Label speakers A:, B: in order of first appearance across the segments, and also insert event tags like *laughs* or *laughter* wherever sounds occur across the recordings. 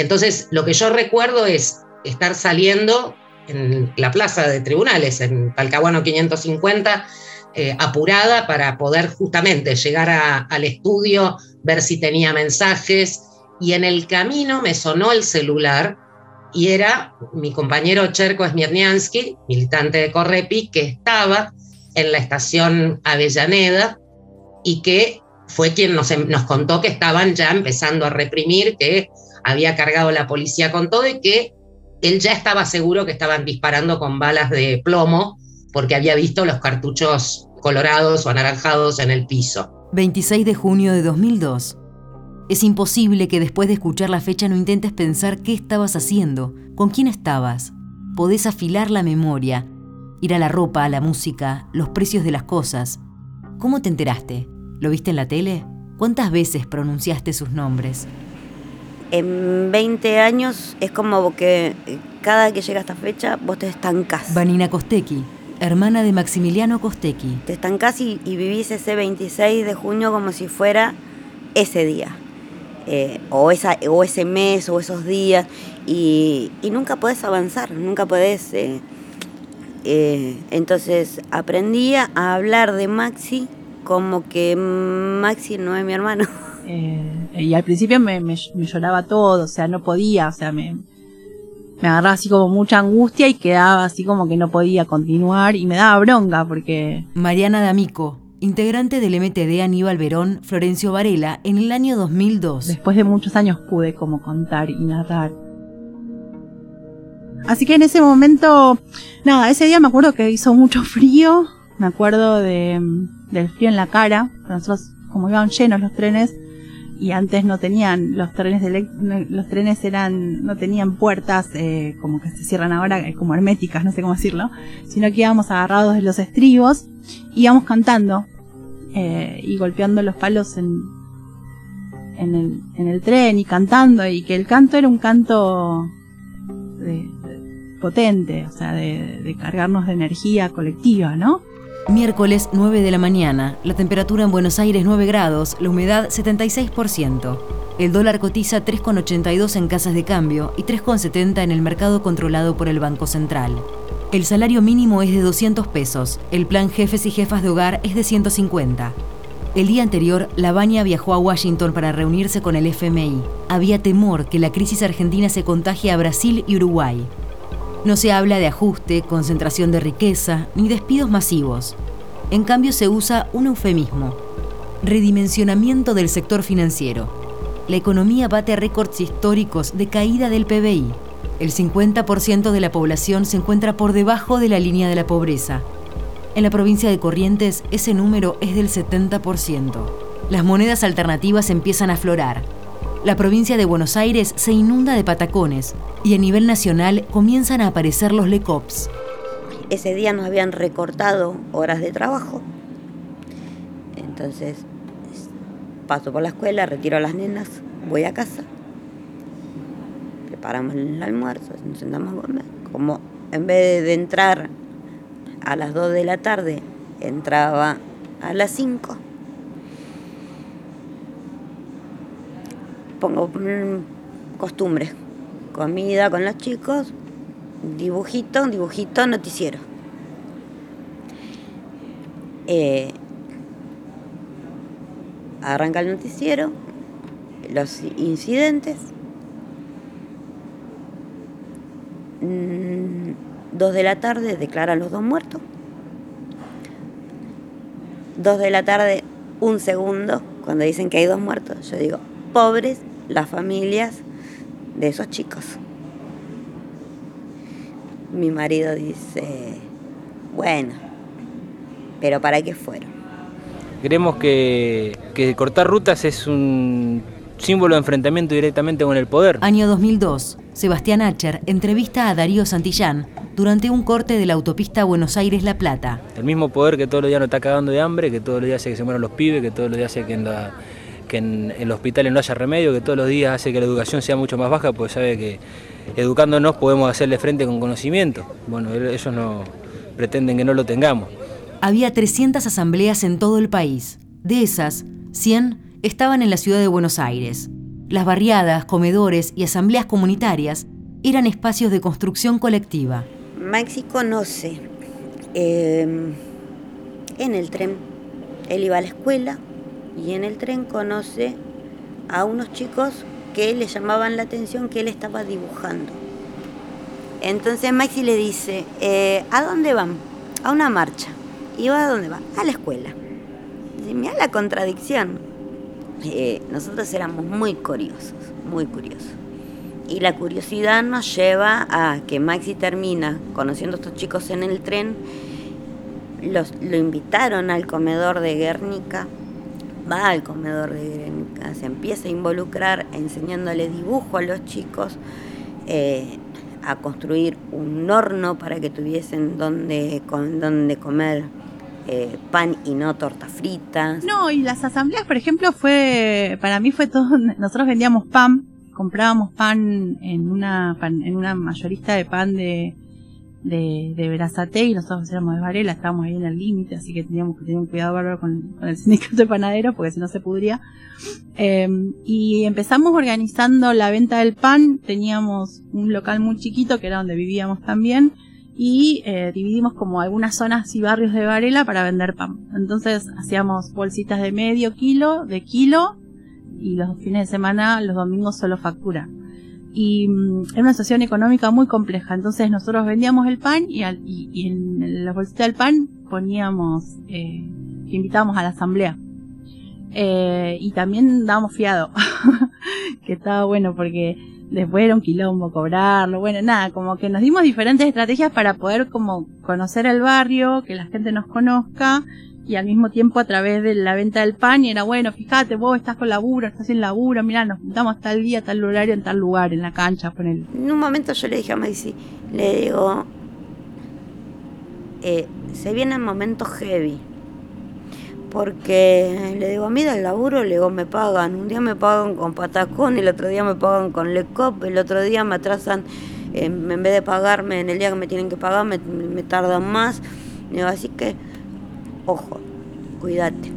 A: Entonces, lo que yo recuerdo es estar saliendo en la plaza de tribunales, en Talcahuano 550, eh, apurada para poder justamente llegar al estudio, ver si tenía mensajes, y en el camino me sonó el celular y era mi compañero Cherko Smirniansky, militante de Correpi, que estaba en la estación Avellaneda y que fue quien nos, nos contó que estaban ya empezando a reprimir, que había cargado la policía con todo y que él ya estaba seguro que estaban disparando con balas de plomo porque había visto los cartuchos colorados o anaranjados en el piso.
B: 26 de junio de 2002. Es imposible que después de escuchar la fecha no intentes pensar qué estabas haciendo, con quién estabas. Podés afilar la memoria, ir a la ropa, a la música, los precios de las cosas. ¿Cómo te enteraste? ¿Lo viste en la tele? ¿Cuántas veces pronunciaste sus nombres?
C: En 20 años es como que cada que llega esta fecha vos te estancás.
B: Vanina Costecchi, hermana de Maximiliano Costecchi.
C: Te estancás y, y vivís ese 26 de junio como si fuera ese día. Eh, o, esa, o ese mes o esos días y, nunca podés avanzar, nunca podés... Eh, eh, entonces aprendí a hablar de Maxi como que Maxi no es mi hermano. *laughs*
D: y al principio me, me, lloraba todo, o sea, no podía, o sea, me, me agarraba así como mucha angustia y quedaba así como que no podía continuar y me daba bronca porque...
B: Mariana D'Amico, integrante del MTD Aníbal Verón, Florencio Varela, en el año 2002.
D: Después de muchos años pude como contar y narrar. Así que en ese momento, nada, ese día me acuerdo que hizo mucho *laughs* frío, me acuerdo de, del frío en la cara, nosotros como iban llenos los trenes y antes no tenían los trenes de los trenes eran no tenían puertas eh, como que se cierran ahora eh, como herméticas no sé cómo decirlo sino que íbamos agarrados de los estribos íbamos cantando eh, y golpeando los palos en, en, el, en el tren y cantando y que el canto era un canto potente, o sea, de, de cargarnos de energía colectiva, ¿no?
B: Miércoles 9 de la mañana, la temperatura en Buenos Aires 9 grados, la humedad 76%. El dólar cotiza 3,82 en casas de cambio y 3,70 en el mercado controlado por el Banco Central. El salario mínimo es de 200 pesos, el plan jefes y jefas de hogar es de 150. El día anterior, Lavagna viajó a Washington para reunirse con el FMI. Había temor que la crisis argentina se contagie a Brasil y Uruguay. No se habla de ajuste, concentración de riqueza, ni despidos masivos. En cambio se usa un eufemismo, redimensionamiento del sector financiero. La economía bate récords históricos de caída del PBI. El 50% de la población se encuentra por debajo de la línea de la pobreza. En la provincia de Corrientes ese número es del 70%. Las monedas alternativas empiezan a aflorar. La provincia de Buenos Aires se inunda de patacones y a nivel nacional comienzan a aparecer los LECOPS.
C: Ese día nos habían recortado horas de trabajo. Entonces paso por la escuela, retiro a las nenas, voy a casa preparamos el almuerzo, nos sentamos a comer. Como en vez de entrar a las 2 de la tarde, entraba a las 5. Pongo costumbre, comida con los chicos, dibujito, dibujito, noticiero. Eh, arranca el noticiero, los incidentes, Mm, dos de la tarde declaran los dos muertos. Dos de la tarde, un segundo, cuando dicen que hay dos muertos, yo digo, pobres las familias de esos chicos. Mi marido dice, bueno, pero ¿para qué fueron?
E: Creemos que, que cortar rutas es un símbolo de enfrentamiento directamente con el poder.
B: Año 2002. Sebastián Acher entrevista a Darío Santillán durante un corte de la autopista Buenos Aires-La Plata.
E: El mismo poder que todos los días nos está cagando de hambre, que todos los días hace que se mueran los pibes, que todos los días hace que en, la, que en, los hospitales no haya remedio, que todos los días hace que la educación sea mucho más baja, pues sabe que educándonos podemos hacerle frente con conocimiento. Bueno, ellos no pretenden que no lo tengamos.
B: Había 300 asambleas en todo el país. De esas, 100 estaban en la ciudad de Buenos Aires. las barriadas, comedores y asambleas comunitarias eran espacios de construcción colectiva.
C: Maxi conoce em, en el tren, él iba a la escuela y en el tren conoce a unos chicos que le llamaban la atención que él estaba dibujando. Entonces Maxi le dice, eh, ¿a dónde van? A una marcha. ¿Y va a dónde va? A la escuela. Mira la contradicción. Eh, nosotros éramos muy curiosos, muy curiosos. Y la curiosidad nos lleva a que Maxi termina conociendo a estos chicos en el tren, los, lo invitaron al comedor de Guernica, va al comedor de Guernica, se empieza a involucrar enseñándole dibujo a los chicos, eh, a construir un horno para que tuviesen donde, con, donde comer eh, pan y no tortas fritas.
D: No, y las asambleas, por ejemplo, fue, para mí fue todo, nosotros vendíamos pan, comprábamos pan en una, en una mayorista de pan de, de, de Verazate y nosotros éramos de Varela, estábamos ahí en el límite, así que teníamos que tener un cuidado bárbaro con, el *laughs* sindicato de panaderos porque si no se pudría. Em, y empezamos organizando la venta del pan, teníamos un local muy chiquito que era donde vivíamos también y eh, dividimos como algunas zonas y barrios de Varela para vender pan. Entonces hacíamos bolsitas de medio kilo, de kilo y los fines de semana, los domingos solo factura y mm, era una situación económica muy compleja. Entonces nosotros vendíamos el pan y, y, en la bolsita del pan poníamos eh, invitábamos a la asamblea. Eh, y también dábamos fiado, *laughs* que estaba bueno porque después era un quilombo cobrarlo, bueno, nada, como que nos dimos diferentes estrategias para poder como conocer el barrio, que la gente nos conozca y al mismo tiempo a través de la venta del pan y era bueno, fíjate, vos estás con laburo, estás sin laburo, mira, nos juntamos tal día, tal horario, en tal lugar, en la cancha, con él.
C: En un momento yo le dije a Macy, le digo, eh, se vienen momentos heavy. Porque le digo, mira el laburo, le digo, me pagan. Un día me pagan con patacón, el otro día me pagan con lecop, el otro día me atrasan, en vez de pagarme en el día que me tienen que pagar, me, me tardan más. Digo, así que Ojo, cuídate.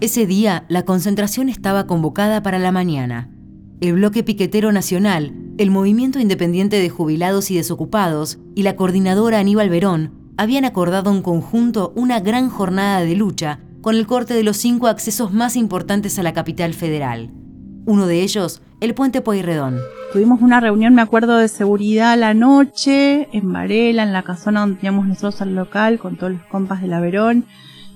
B: Ese día la concentración estaba convocada para la mañana. El Bloque Piquetero Nacional, el Movimiento Independiente de Jubilados y Desocupados y la coordinadora Aníbal Verón habían acordado en conjunto una gran jornada de lucha con el corte de los cinco accesos más importantes a la capital federal. Uno de ellos, el puente Pueyrredón.
D: Tuvimos una reunión, me acuerdo, de seguridad la noche, en Varela, en la casona donde teníamos nosotros al local, con todos los compas de la Verón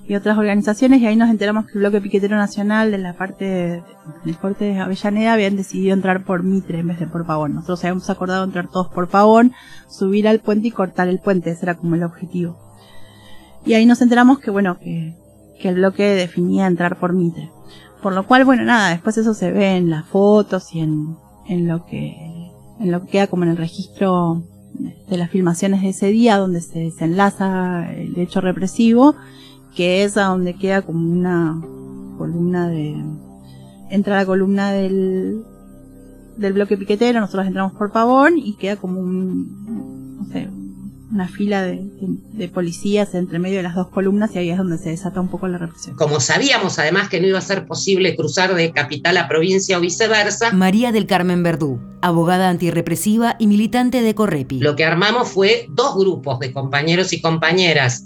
D: y otras organizaciones, y ahí nos enteramos que el bloque piquetero nacional de la parte del corte de Avellaneda habían decidido entrar por Mitre en vez de por Pavón. Nosotros habíamos acordado entrar todos por Pavón, subir al puente y cortar el puente, ese era como el objetivo. Y ahí nos enteramos que, bueno, que, que el bloque definía entrar por Mitre. Por lo cual, bueno, nada, después eso se ve en las fotos y en, en lo que, en lo que queda como en el registro de las filmaciones de ese día, donde se desenlaza el hecho represivo, que es a donde queda como una columna de, entra la columna del, del bloque piquetero, nosotros entramos por Pavón y queda como un, no sé, una fila de, policías entre medio de las dos columnas y ahí es donde se desata un poco la represión.
A: Como sabíamos además que no iba a ser posible cruzar de capital a provincia o viceversa.
B: María del Carmen Verdú, abogada antirrepresiva y militante de Correpi.
A: Lo que armamos fue dos grupos de compañeros y compañeras,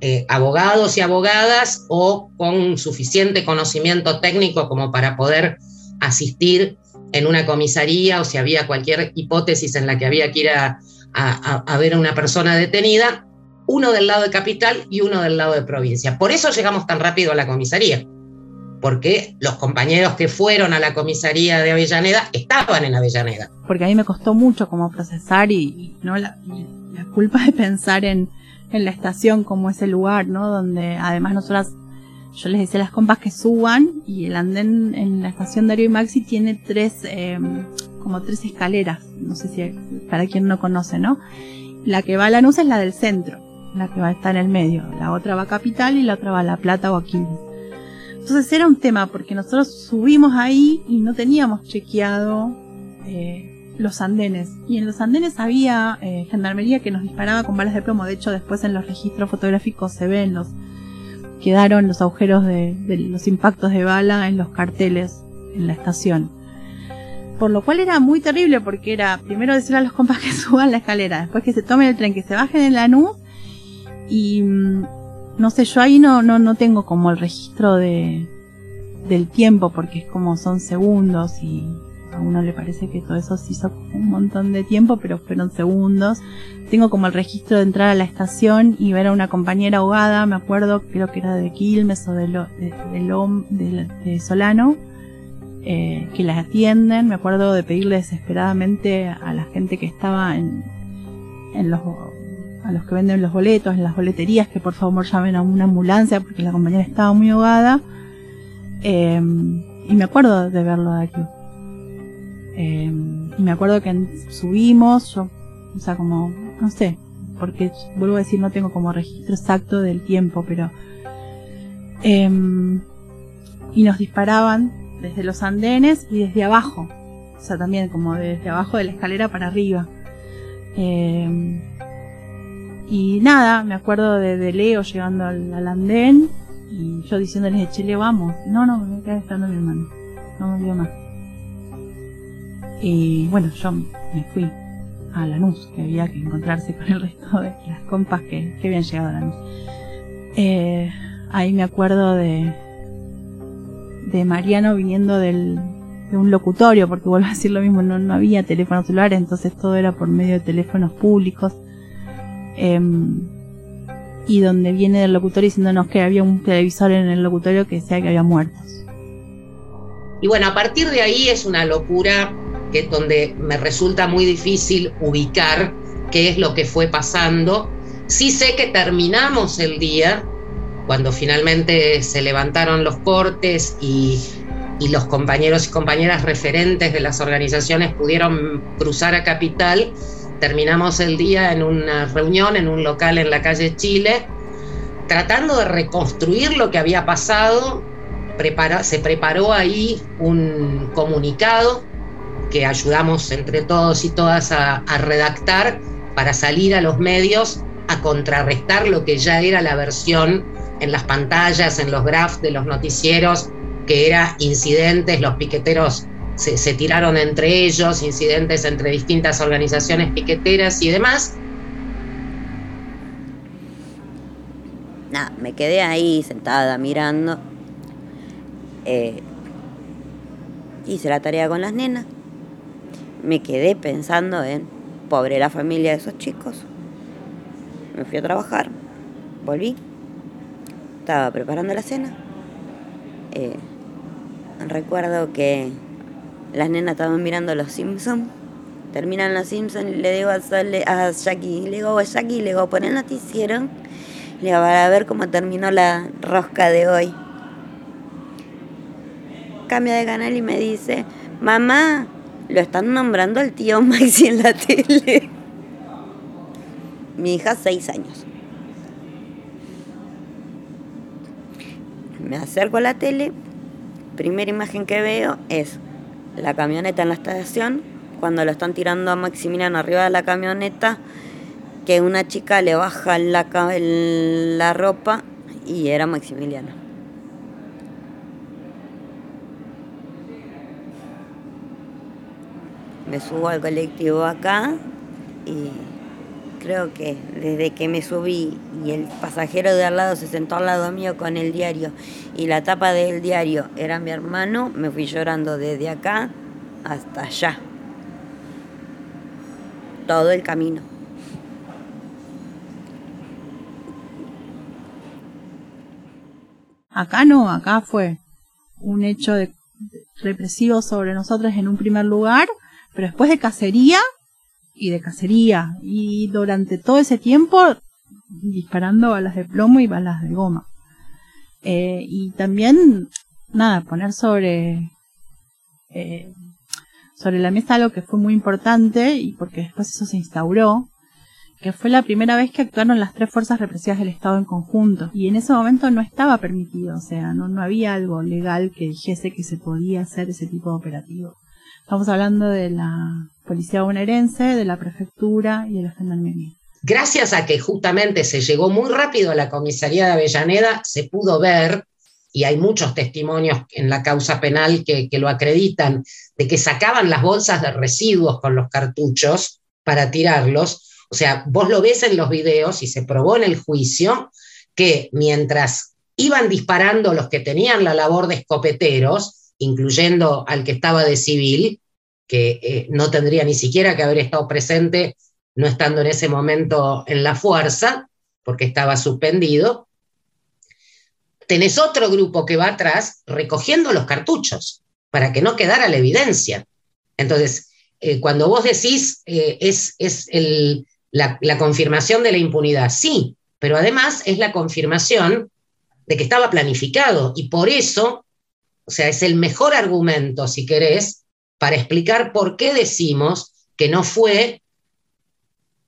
A: eh, abogados y abogadas o con suficiente conocimiento técnico como para poder asistir en una comisaría o si había cualquier hipótesis en la que había que ir a a, ver a una persona detenida, uno del lado de capital y uno del lado de provincia. Por eso llegamos tan rápido a la comisaría, porque los compañeros que fueron a la comisaría de Avellaneda estaban en Avellaneda.
D: Porque a mí me costó mucho como procesar y, no la, culpa de pensar en, en, la estación como ese lugar, ¿no? Donde además nosotras, yo les decía a las compas que suban y el andén en la estación Darío y Maxi tiene tres... Eh, como tres escaleras, no sé si para quien no conoce, ¿no? La que va a Lanús es la del centro, la que va a estar en el medio, la otra va a Capital y la otra va a La Plata o Aquiles. Entonces era un tema porque nosotros subimos ahí y no teníamos chequeado eh, los andenes. Y en los andenes había eh, gendarmería que nos disparaba con balas de plomo. De hecho, después en los registros fotográficos se ven los, quedaron los agujeros de los impactos de bala en los carteles en la estación. Por lo cual era muy terrible porque era primero decirle a los compas que *laughs* suban la escalera, después que se tomen el tren, que se bajen en la nube y mm, no sé, yo ahí no, no, no tengo como el registro de, del tiempo porque es como son segundos y a uno le parece que todo eso se hizo un montón de tiempo, pero fueron segundos. Tengo como el registro de entrar a la estación y ver a una compañera ahogada, me acuerdo, creo que era de Quilmes o de, de, de, Solano, eh, que las atienden. Me acuerdo de pedirle desesperadamente a la gente que estaba en, los a los que venden los boletos en las boleterías que por favor llamen a una ambulancia porque la compañera estaba muy ahogada. Eh, y me acuerdo de verlo de aquí. Eh, y me acuerdo que subimos, yo, o sea, como, no sé, porque vuelvo a decir, no tengo como registro exacto del tiempo, pero... Em, y nos disparaban desde los andenes y desde abajo, o sea, también como desde abajo de la escalera para arriba. Em, y nada, me acuerdo de, Leo llegando al, andén y yo diciéndole, Chile, vamos. No, no, me quedé esperando mi hermano. No me vio más. Y bueno, yo me fui a Lanús, que había que encontrarse con el resto de las compas que, habían llegado a Lanús. Eh, ahí me acuerdo de, de Mariano viniendo del, de un locutorio, porque vuelvo a decir lo mismo, no, no había teléfonos celulares, entonces todo era por medio de teléfonos públicos. Em, y donde viene del locutorio diciéndonos que había un televisor en el locutorio que decía que había muertos.
A: Y bueno, a partir de ahí es una locura que donde me resulta muy difícil ubicar qué es lo que fue pasando. Sí sé que terminamos el día cuando finalmente se levantaron los cortes y, y los compañeros y compañeras referentes de las organizaciones pudieron cruzar a Capital. Terminamos el día en una reunión en un local en la calle Chile, tratando de reconstruir lo que había pasado. se preparó ahí un comunicado que ayudamos entre todos y todas a, redactar para salir a los medios a contrarrestar lo que ya era la versión en las pantallas, en los graphs de los noticieros, que era incidentes, los piqueteros se, se, tiraron entre ellos, incidentes entre distintas organizaciones piqueteras y demás.
C: Nada, me quedé ahí sentada mirando. Eh, hice la tarea con las nenas me quedé pensando en, pobre la familia de esos chicos. Me fui a trabajar, volví, estaba preparando la cena. Eh, recuerdo que las nenas estaban mirando Los Simpsons. Terminan Los Simpsons y le digo a, a Jackie, le digo a Jackie, le digo, pon el noticiero, le digo, para ver cómo terminó la rosca de hoy. Cambia de canal y me dice, mamá, lo están nombrando al tío Maxi en la *laughs* tele. Mi hija, seis años. Me acerco a la tele. Primera imagen que veo es la camioneta en la estación. Cuando lo están tirando a Maximiliano arriba de la camioneta, que una chica le baja la, la ropa y era Maximiliano. me subo al colectivo acá y creo que desde que me subí y el pasajero de al lado se sentó al lado mío con el diario y la tapa del diario era mi hermano, me fui llorando desde acá hasta allá. Todo el camino.
D: Acá no, acá fue un hecho de represivo sobre nosotros en un primer lugar pero después de cacería y de cacería y durante todo ese tiempo disparando balas de plomo y balas de goma. Eh, y también, nada, poner sobre, eh, sobre la mesa algo que fue muy importante y porque después eso se instauró, que fue la primera vez que actuaron las tres fuerzas represivas del Estado en conjunto. Y en ese momento no estaba permitido, o sea, no, no había algo legal que dijese que se podía hacer ese tipo de operativo. Estamos hablando de la Policía Bonaerense, de la Prefectura y de la Gendarmería.
A: Gracias a que justamente se llegó muy rápido a la comisaría de Avellaneda, se pudo ver y hay muchos testimonios en la causa penal que, que lo acreditan, de que sacaban las bolsas de residuos con los cartuchos para tirarlos. O sea, vos lo ves en los videos y se probó en el juicio que mientras iban disparando los que tenían la labor de escopeteros, incluyendo al que estaba de civil, que eh, no tendría ni siquiera que haber estado presente no estando en ese momento en la fuerza, porque estaba suspendido, tenés otro grupo que va atrás recogiendo los cartuchos para que no quedara la evidencia. Entonces, eh, cuando vos decís eh, es, es la, la confirmación de la impunidad, sí, pero además es la confirmación de que estaba planificado y por eso, o sea, es el mejor argumento, si querés, para explicar por qué decimos que no fue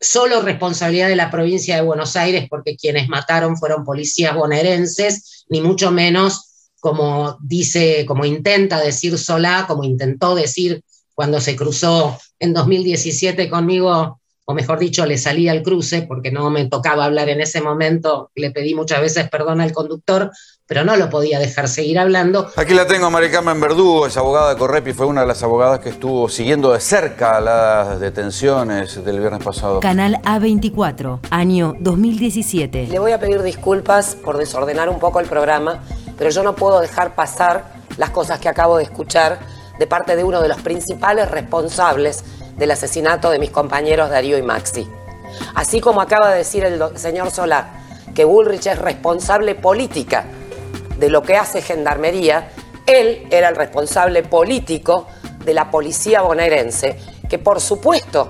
A: solo responsabilidad de la provincia de Buenos Aires, porque quienes mataron fueron policías bonaerenses, ni mucho menos como dice, como intenta decir Solá, como intentó decir cuando se cruzó en 2017 conmigo o mejor dicho, le salí al cruce porque no me tocaba hablar en ese momento, le pedí muchas veces perdón al conductor, pero no lo podía dejar seguir hablando.
F: Aquí la tengo, Maricarmen Verdugo, es abogada de Correpi, fue una de las abogadas que estuvo siguiendo de cerca las detenciones del viernes pasado.
B: Canal A24, año 2017.
G: Le voy a pedir disculpas por desordenar un poco el programa, pero yo no puedo dejar pasar las cosas que acabo de escuchar de parte de uno de los principales responsables del asesinato de mis compañeros Darío y Maxi. Así como acaba de decir el señor Solar que Bullrich es responsable política de lo que hace Gendarmería, él era el responsable político de la policía bonaerense, que por supuesto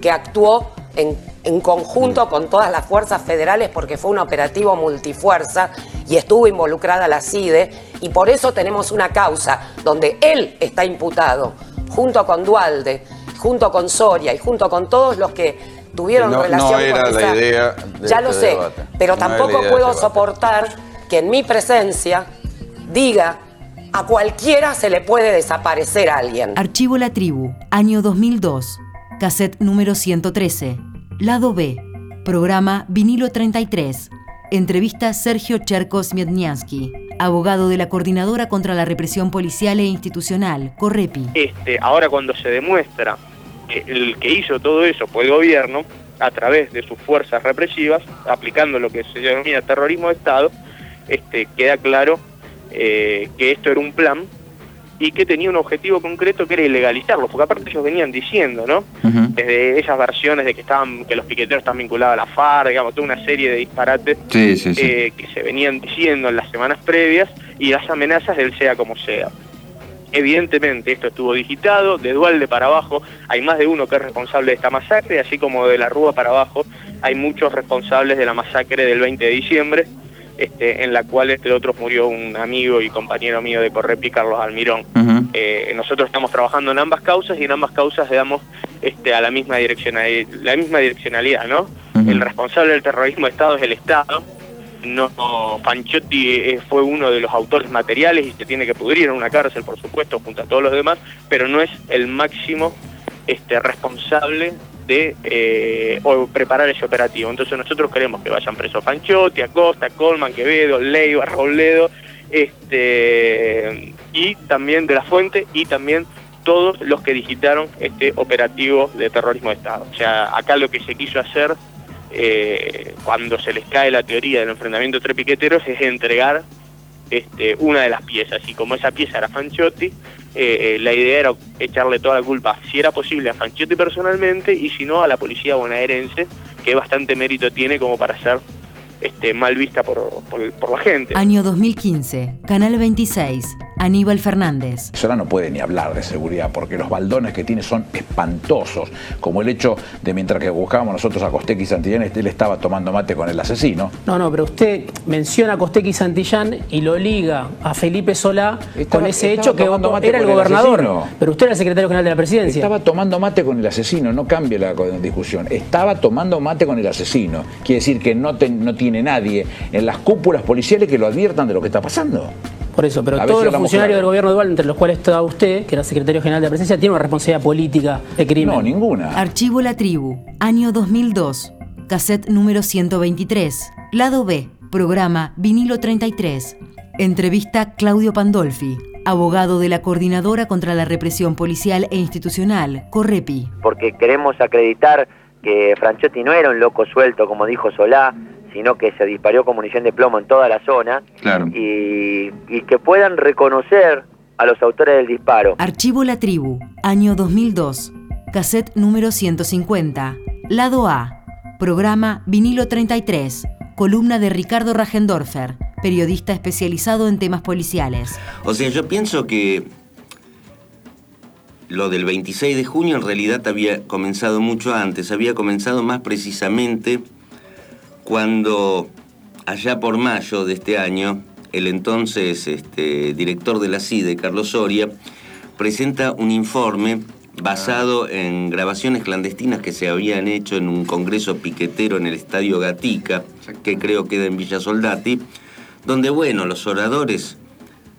G: que actuó en, en, conjunto con todas las fuerzas federales porque fue un operativo multifuerza y estuvo involucrada la CIDE y por eso tenemos una causa donde él está imputado junto con Dualde, junto con Soria y junto con todos los que tuvieron relación
F: no era
G: con
F: la idea de
G: Ya lo
F: este
G: sé,
F: debate.
G: pero
F: No
G: tampoco puedo soportar que en mi presencia diga a cualquiera se le puede desaparecer a alguien.
B: Archivo La Tribu, año 2002. Cassette número 113. Lado B. Programa Vinilo 33. Entrevista Sergio Cherkos Miedniansky, abogado de la Coordinadora contra la Represión Policial e Institucional, Correpi.
H: Este, ahora cuando se demuestra que el que hizo todo eso fue el gobierno, a través de sus fuerzas represivas, aplicando lo que se denomina terrorismo de Estado, este, queda claro eh, que esto era un plan y que tenía un objetivo concreto que era ilegalizarlo, porque aparte ellos venían diciendo, ¿no? Desde esas versiones de que estaban, que los piqueteros están vinculados a la FARC, digamos, toda una serie de disparates
F: Sí, sí, sí.
H: eh, que se venían diciendo en las semanas previas y las amenazas del sea como sea. Evidentemente esto estuvo digitado, de Dualde para abajo hay más de uno que es responsable de esta masacre, así como de la Rúa para abajo hay muchos responsables de la masacre del 20 de diciembre, este, en la cual entre otros murió un amigo y compañero mío de Correpi, Carlos Almirón. Eh, nosotros estamos trabajando en ambas causas y en ambas causas le damos este, a la misma, direccionalidad, la misma direccionalidad, ¿no? El responsable del terrorismo de Estado es el Estado. No, Panchotti eh, fue uno de los autores materiales y se tiene que pudrir en una cárcel, por supuesto, junto a todos los demás, pero no es el máximo este, responsable de eh, o preparar ese operativo. Entonces nosotros queremos que vayan presos Panchotti, Acosta, Colman, Quevedo, Leiva, Robledo, este, y también de la fuente y también todos los que digitaron este operativo de terrorismo de Estado. O sea, acá lo que se quiso hacer eh, cuando se les cae la teoría del enfrentamiento entre piqueteros es entregar este, una de las piezas y como esa pieza era Fanchotti, eh, eh, la idea era echarle toda la culpa, si era posible, a Fanchotti personalmente y si no a la policía bonaerense, que bastante mérito tiene como para ser este, mal vista por, por- por la gente.
B: Año 2015, Canal 26. Aníbal Fernández.
I: Sola no puede ni hablar de seguridad porque los baldones que tiene son espantosos, como el hecho de mientras que buscábamos nosotros a Costec y Santillán, él estaba tomando mate con el asesino.
J: No, no, pero usted menciona a Costequi Santillán y lo liga a Felipe Solá
I: Estaba-
J: con ese hecho que era el
I: con el
J: gobernador.
I: asesino.
J: pero usted era el secretario general de la presidencia.
I: Estaba tomando mate con el asesino, no cambie la discusión. Estaba tomando mate con el asesino. Quiere decir que no, te- no tiene nadie en las cúpulas policiales que lo adviertan de lo que está pasando.
J: Por eso, pero todos
I: si
J: los funcionarios
I: claro.
J: del gobierno dual, entre los cuales está usted, que era secretario general de la presidencia, tiene una responsabilidad política de crimen.
I: No, ninguna.
B: Archivo La Tribu, año 2002. Cassette número 123. Lado B, programa Vinilo 33. Entrevista Claudio Pandolfi, abogado de la Coordinadora contra la Represión Policial e Institucional, Correpi.
K: Porque queremos acreditar que Franchotti no era un loco suelto, como dijo Solá, sino que se disparó con munición de plomo en toda la zona. Y, y que puedan reconocer a los autores del disparo.
B: Archivo La Tribu, año 2002, cassette número 150, lado A, programa Vinilo 33, columna de Ricardo Rajendorfer, periodista especializado en temas policiales.
L: O sea, yo pienso que lo del 26 de junio en realidad había comenzado mucho antes, había comenzado más precisamente cuando allá por mayo de este año, el entonces este, director de la CIDE, Carlos Soria, presenta un informe basado en grabaciones clandestinas que se habían hecho en un congreso piquetero en el Estadio Gatica, que creo queda en Villa Soldati, donde, bueno, los oradores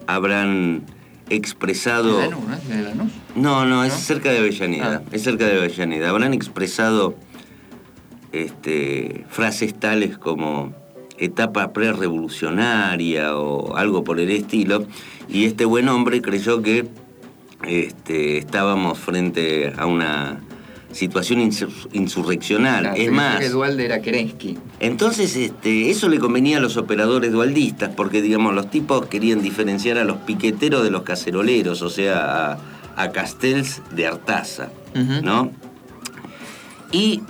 L: habrán expresado... ¿no? No, es cerca de Avellaneda, es cerca de Avellaneda. Habrán expresado este, frases tales como etapa pre-revolucionaria o algo por el estilo, y este buen hombre creyó que este, estábamos frente a una situación insurreccional. es más.
M: era Kerensky.
L: Entonces, este, eso le convenía a los operadores dualdistas, porque digamos, los tipos querían diferenciar a los piqueteros de los caceroleros, o sea, a, Castells de Artaza, ¿no? Y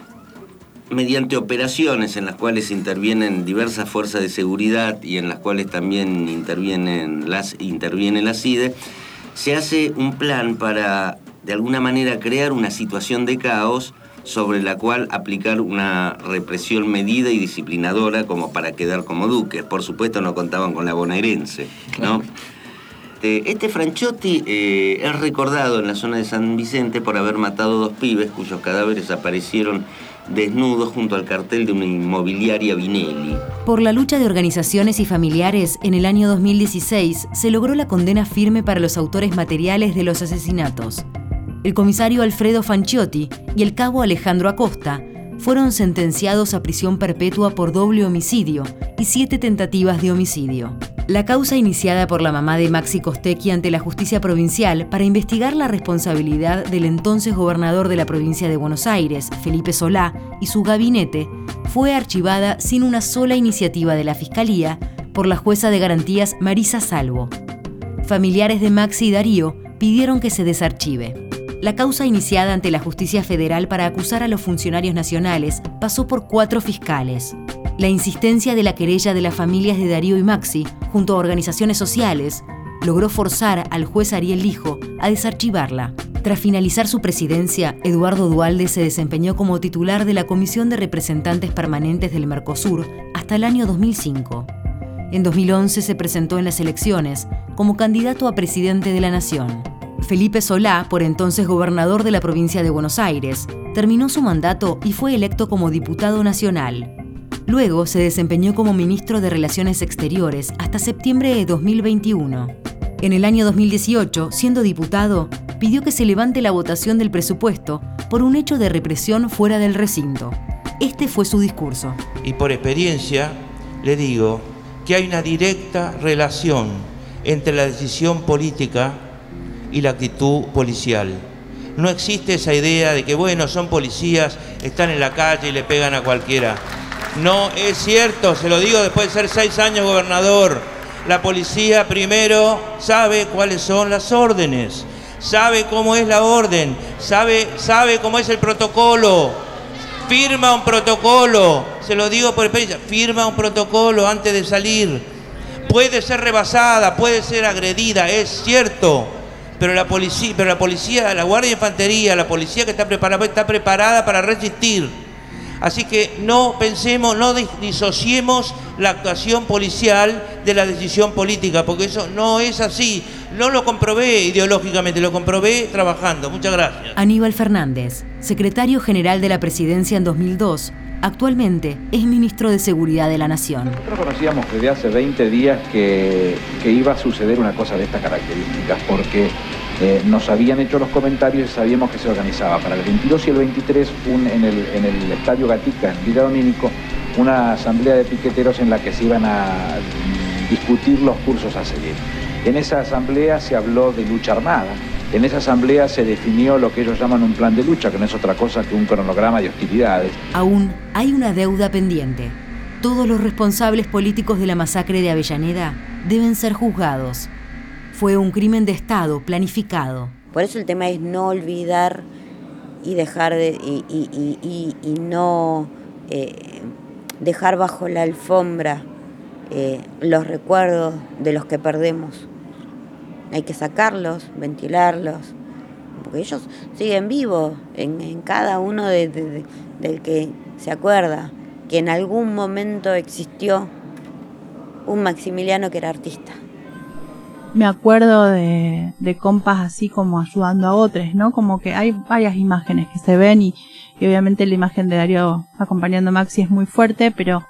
L: mediante operaciones en las cuales intervienen diversas fuerzas de seguridad y en las cuales también intervienen las, interviene la CIDE, se hace un plan para, de alguna manera, crear una situación de caos sobre la cual aplicar una represión medida y disciplinadora como para quedar como duques. Por supuesto no contaban con la bonaerense, ¿no? Este, este eh, es recordado en la zona de San Vicente por haber matado dos pibes cuyos cadáveres aparecieron desnudos junto al cartel de una inmobiliaria Vinelli.
B: Por la lucha de organizaciones y familiares, en el año 2016 se logró la condena firme para los autores materiales de los asesinatos. El comisario Alfredo Fanciotti y el cabo Alejandro Acosta fueron sentenciados a prisión perpetua por doble homicidio y siete tentativas de homicidio. La causa iniciada por la mamá de Maxi Costecchi ante la justicia provincial para investigar la responsabilidad del entonces gobernador de la provincia de Buenos Aires, Felipe Solá, y su gabinete, fue archivada sin una sola iniciativa de la Fiscalía por la jueza de garantías Marisa Salvo. Familiares de Maxi y Darío pidieron que se desarchive. La causa iniciada ante la justicia federal para acusar a los funcionarios nacionales pasó por cuatro fiscales. La insistencia de la querella de las familias de Darío y Maxi, junto a organizaciones sociales, logró forzar al juez Ariel Lijo a desarchivarla. Tras finalizar su presidencia, Eduardo Dualde se desempeñó como titular de la Comisión de Representantes Permanentes del Mercosur hasta el año 2005. En 2011 se presentó en las elecciones como candidato a presidente de la Nación. Felipe Solá, por entonces gobernador de la provincia de Buenos Aires, terminó su mandato y fue electo como diputado nacional. Luego se desempeñó como ministro de Relaciones Exteriores hasta septiembre de 2021. En el año 2018, siendo diputado, pidió que se levante la votación del presupuesto por un hecho de represión fuera del recinto. Este fue su discurso.
N: Y por experiencia le digo que hay una directa relación entre la decisión política y la actitud policial. No existe esa idea de que, bueno, son policías, están en la calle y le pegan a cualquiera. No es cierto, se lo digo después de ser seis años gobernador. La policía primero sabe cuáles son las órdenes, sabe cómo es la orden, sabe, sabe cómo es el protocolo, firma un protocolo, se lo digo por experiencia, firma un protocolo antes de salir. Puede ser rebasada, puede ser agredida, es cierto, pero la policía, pero la policía, la Guardia de Infantería, la policía que está preparada, está preparada para resistir. Así que no pensemos, no disociemos la actuación policial de la decisión política, porque eso no es así. No lo comprobé ideológicamente, lo comprobé trabajando. Muchas gracias.
B: Aníbal Fernández, secretario general de la presidencia en 2002, actualmente es ministro de Seguridad de la Nación.
I: Nosotros conocíamos desde hace 20 días que, que iba a suceder una cosa de estas características, porque eh, nos habían hecho los comentarios y sabíamos que se organizaba para el 22 y el 23 en, el, Estadio Gatica, en Villa Domínico, una asamblea de piqueteros en la que se iban a discutir los cursos a seguir. En esa asamblea se habló de lucha armada, en esa asamblea se definió lo que ellos llaman un plan de lucha, que no es otra cosa que un cronograma de hostilidades.
B: Aún hay una deuda pendiente. Todos los responsables políticos de la masacre de Avellaneda deben ser juzgados. Fue un crimen de Estado planificado.
C: Por eso el tema es no olvidar y dejar de y, no eh, dejar bajo la alfombra eh, los recuerdos de los que perdemos. Hay que sacarlos, ventilarlos, porque ellos siguen vivos en, cada uno del que se acuerda que en algún momento existió un Maximiliano que era artista.
D: Me acuerdo de, compas así como ayudando a otros, ¿no? Como que hay varias imágenes que se ven y, obviamente la imagen de Darío acompañando a Maxi es muy fuerte, pero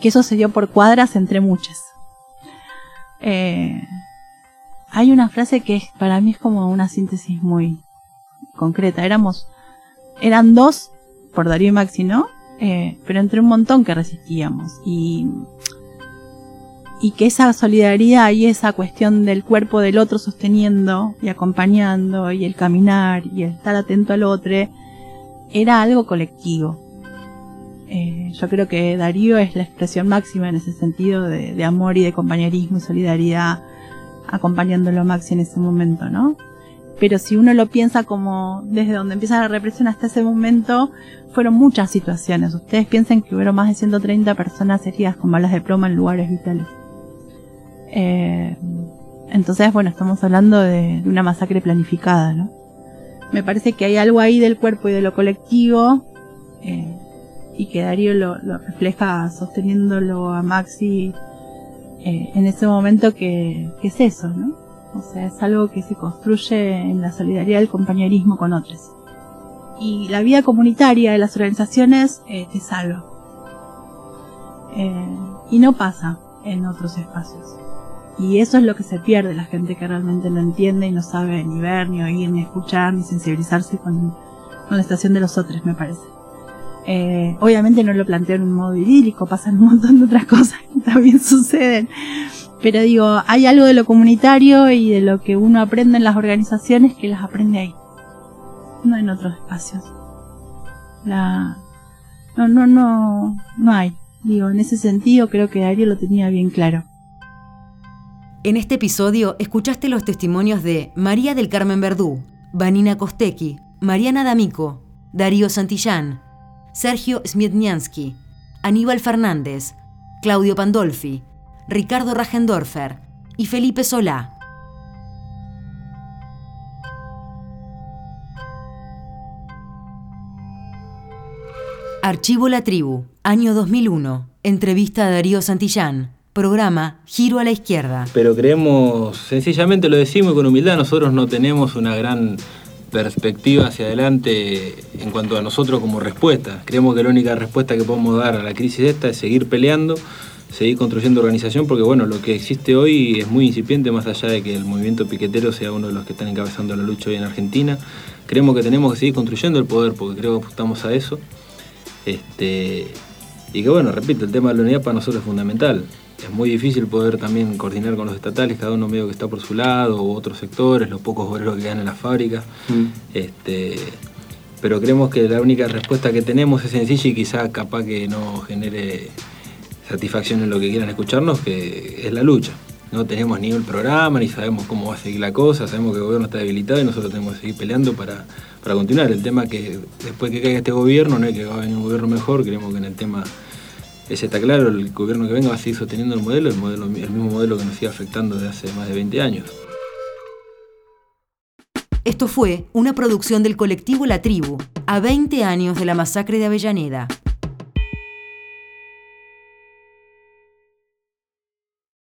D: que eso se dio por cuadras entre muchas. Eh, hay una frase que para mí es como una síntesis muy concreta. Éramos, eran dos por Darío y Maxi, ¿no? Eh, pero entre un montón que resistíamos y y que esa solidaridad y esa cuestión del cuerpo del otro sosteniendo y acompañando y el caminar y el estar atento al otro era algo colectivo. Eh, yo creo que Darío es la expresión máxima en ese sentido de, amor y de compañerismo y solidaridad acompañándolo Maxi en ese momento, ¿no? Pero si uno lo piensa como desde donde empieza la represión hasta ese momento, fueron muchas situaciones. Ustedes piensen que hubo más de 130 personas heridas con balas de ploma en lugares vitales. Eh, entonces, bueno, estamos hablando de, una masacre planificada, ¿no? Me parece que hay algo ahí del cuerpo y de lo colectivo eh, y que Darío lo, refleja sosteniéndolo a Maxi eh, en ese momento que, es eso, ¿no? O sea, es algo que se construye en la solidaridad del compañerismo con otros. Y la vida comunitaria de las organizaciones eh, te salva. Y no pasa en otros espacios. Y eso es lo que se pierde, la gente que realmente no entiende y no sabe ni ver, ni oír, ni escuchar, ni sensibilizarse con, la estación de los otros, me parece. Eh, obviamente no lo planteo en un modo idílico, pasan un montón de otras *laughs* cosas que también suceden. Pero digo, hay algo de lo comunitario y de lo que uno aprende en las organizaciones que las aprende ahí, no en otros espacios. La... No, no, no, no hay. Digo, en ese sentido creo que Darío lo tenía bien claro.
B: En este episodio escuchaste los testimonios de María del Carmen Verdú, Vanina Kosteki, Mariana D'Amico, Darío Santillán, Sergio Smietniansky, Aníbal Fernández, Claudio Pandolfi, Ricardo Rajendorfer y Felipe Solá. Archivo La Tribu, año 2001. Entrevista a Darío Santillán. Programa Giro a la Izquierda.
E: Pero creemos, sencillamente lo decimos con humildad, nosotros no tenemos una gran perspectiva hacia adelante en cuanto a nosotros como respuesta. Creemos que la única respuesta que podemos dar a la crisis esta es seguir peleando, seguir construyendo organización, porque bueno, lo que existe hoy es muy incipiente, más allá de que el movimiento piquetero sea uno de los que están encabezando la lucha hoy en Argentina. Creemos que tenemos que seguir construyendo el poder, porque creo que apuntamos a eso. Este, y que bueno, repito, el tema de la unidad para nosotros es fundamental es muy difícil poder también coordinar con los estatales, cada uno medio que está por su lado, u otros sectores, los pocos obreros que quedan en las fábricas. Mm. Este, pero creemos que la única respuesta que tenemos es sencilla y quizá capaz que no genere satisfacción en lo que quieran escucharnos, que es la lucha. No tenemos ni el programa, ni sabemos cómo va a seguir la cosa, sabemos que el gobierno está debilitado y nosotros tenemos que seguir peleando para, para continuar. El tema que después que caiga este gobierno, no es que va a venir un gobierno mejor, creemos que en el tema ese está claro, el gobierno que venga va a seguir sosteniendo el modelo, el, mismo modelo que nos sigue afectando desde hace más de 20 años.
B: Esto fue una producción del colectivo La Tribu, a 20 años de la masacre de Avellaneda.